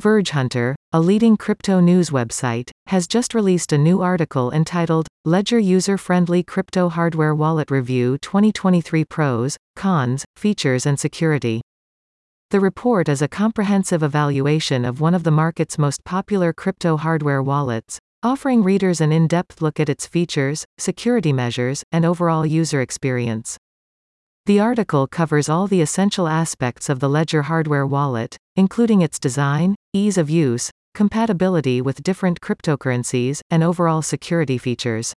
VergeHunter, a leading crypto news website, has just released a new article entitled, Ledger User-Friendly Crypto Hardware Wallet Review 2023 Pros, Cons, Features and Security. The report is a comprehensive evaluation of one of the market's most popular crypto hardware wallets, offering readers an in-depth look at its features, security measures, and overall user experience. The article covers all the essential aspects of the Ledger hardware wallet, including its design, ease of use, compatibility with different cryptocurrencies, and overall security features.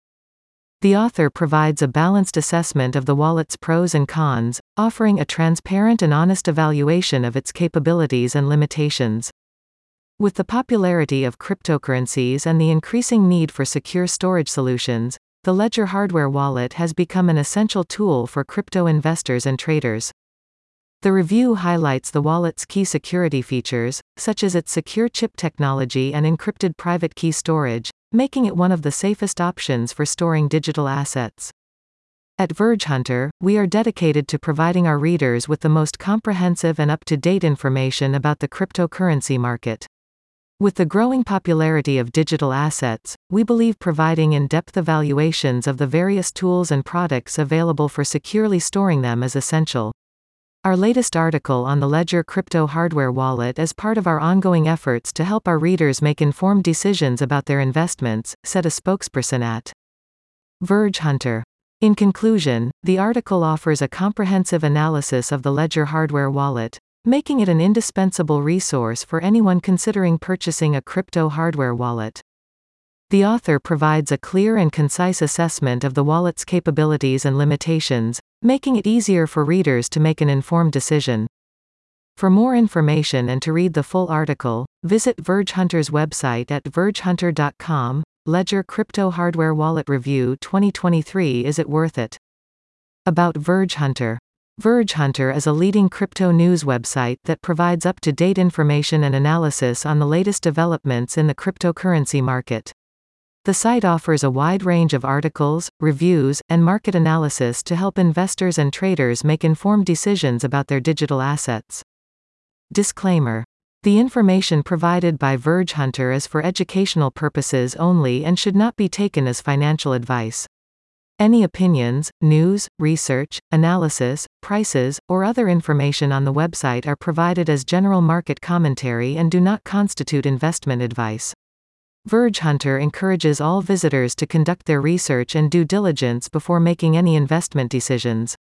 The author provides a balanced assessment of the wallet's pros and cons, offering a transparent and honest evaluation of its capabilities and limitations. With the popularity of cryptocurrencies and the increasing need for secure storage solutions, the Ledger hardware wallet has become an essential tool for crypto investors and traders. The review highlights the wallet's key security features, such as its secure chip technology and encrypted private key storage, making it one of the safest options for storing digital assets. At Verge Hunter, we are dedicated to providing our readers with the most comprehensive and up-to-date information about the cryptocurrency market. With the growing popularity of digital assets, we believe providing in-depth evaluations of the various tools and products available for securely storing them is essential. Our latest article on the Ledger crypto hardware wallet is part of our ongoing efforts to help our readers make informed decisions about their investments, said a spokesperson at Verge Hunter. In conclusion, the article offers a comprehensive analysis of the Ledger hardware wallet, making it an indispensable resource for anyone considering purchasing a crypto hardware wallet. The author provides a clear and concise assessment of the wallet's capabilities and limitations, making it easier for readers to make an informed decision. For more information and to read the full article, visit VergeHunter's website at vergehunter.com. Ledger Crypto Hardware Wallet Review 2023 Is it worth it? About VergeHunter VergeHunter is a leading crypto news website that provides up-to-date information and analysis on the latest developments in the cryptocurrency market. The site offers a wide range of articles, reviews, and market analysis to help investors and traders make informed decisions about their digital assets. Disclaimer. The information provided by Verge Hunter is for educational purposes only and should not be taken as financial advice. Any opinions, news, research, analysis, prices, or other information on the website are provided as general market commentary and do not constitute investment advice. Verge Hunter encourages all visitors to conduct their research and due diligence before making any investment decisions.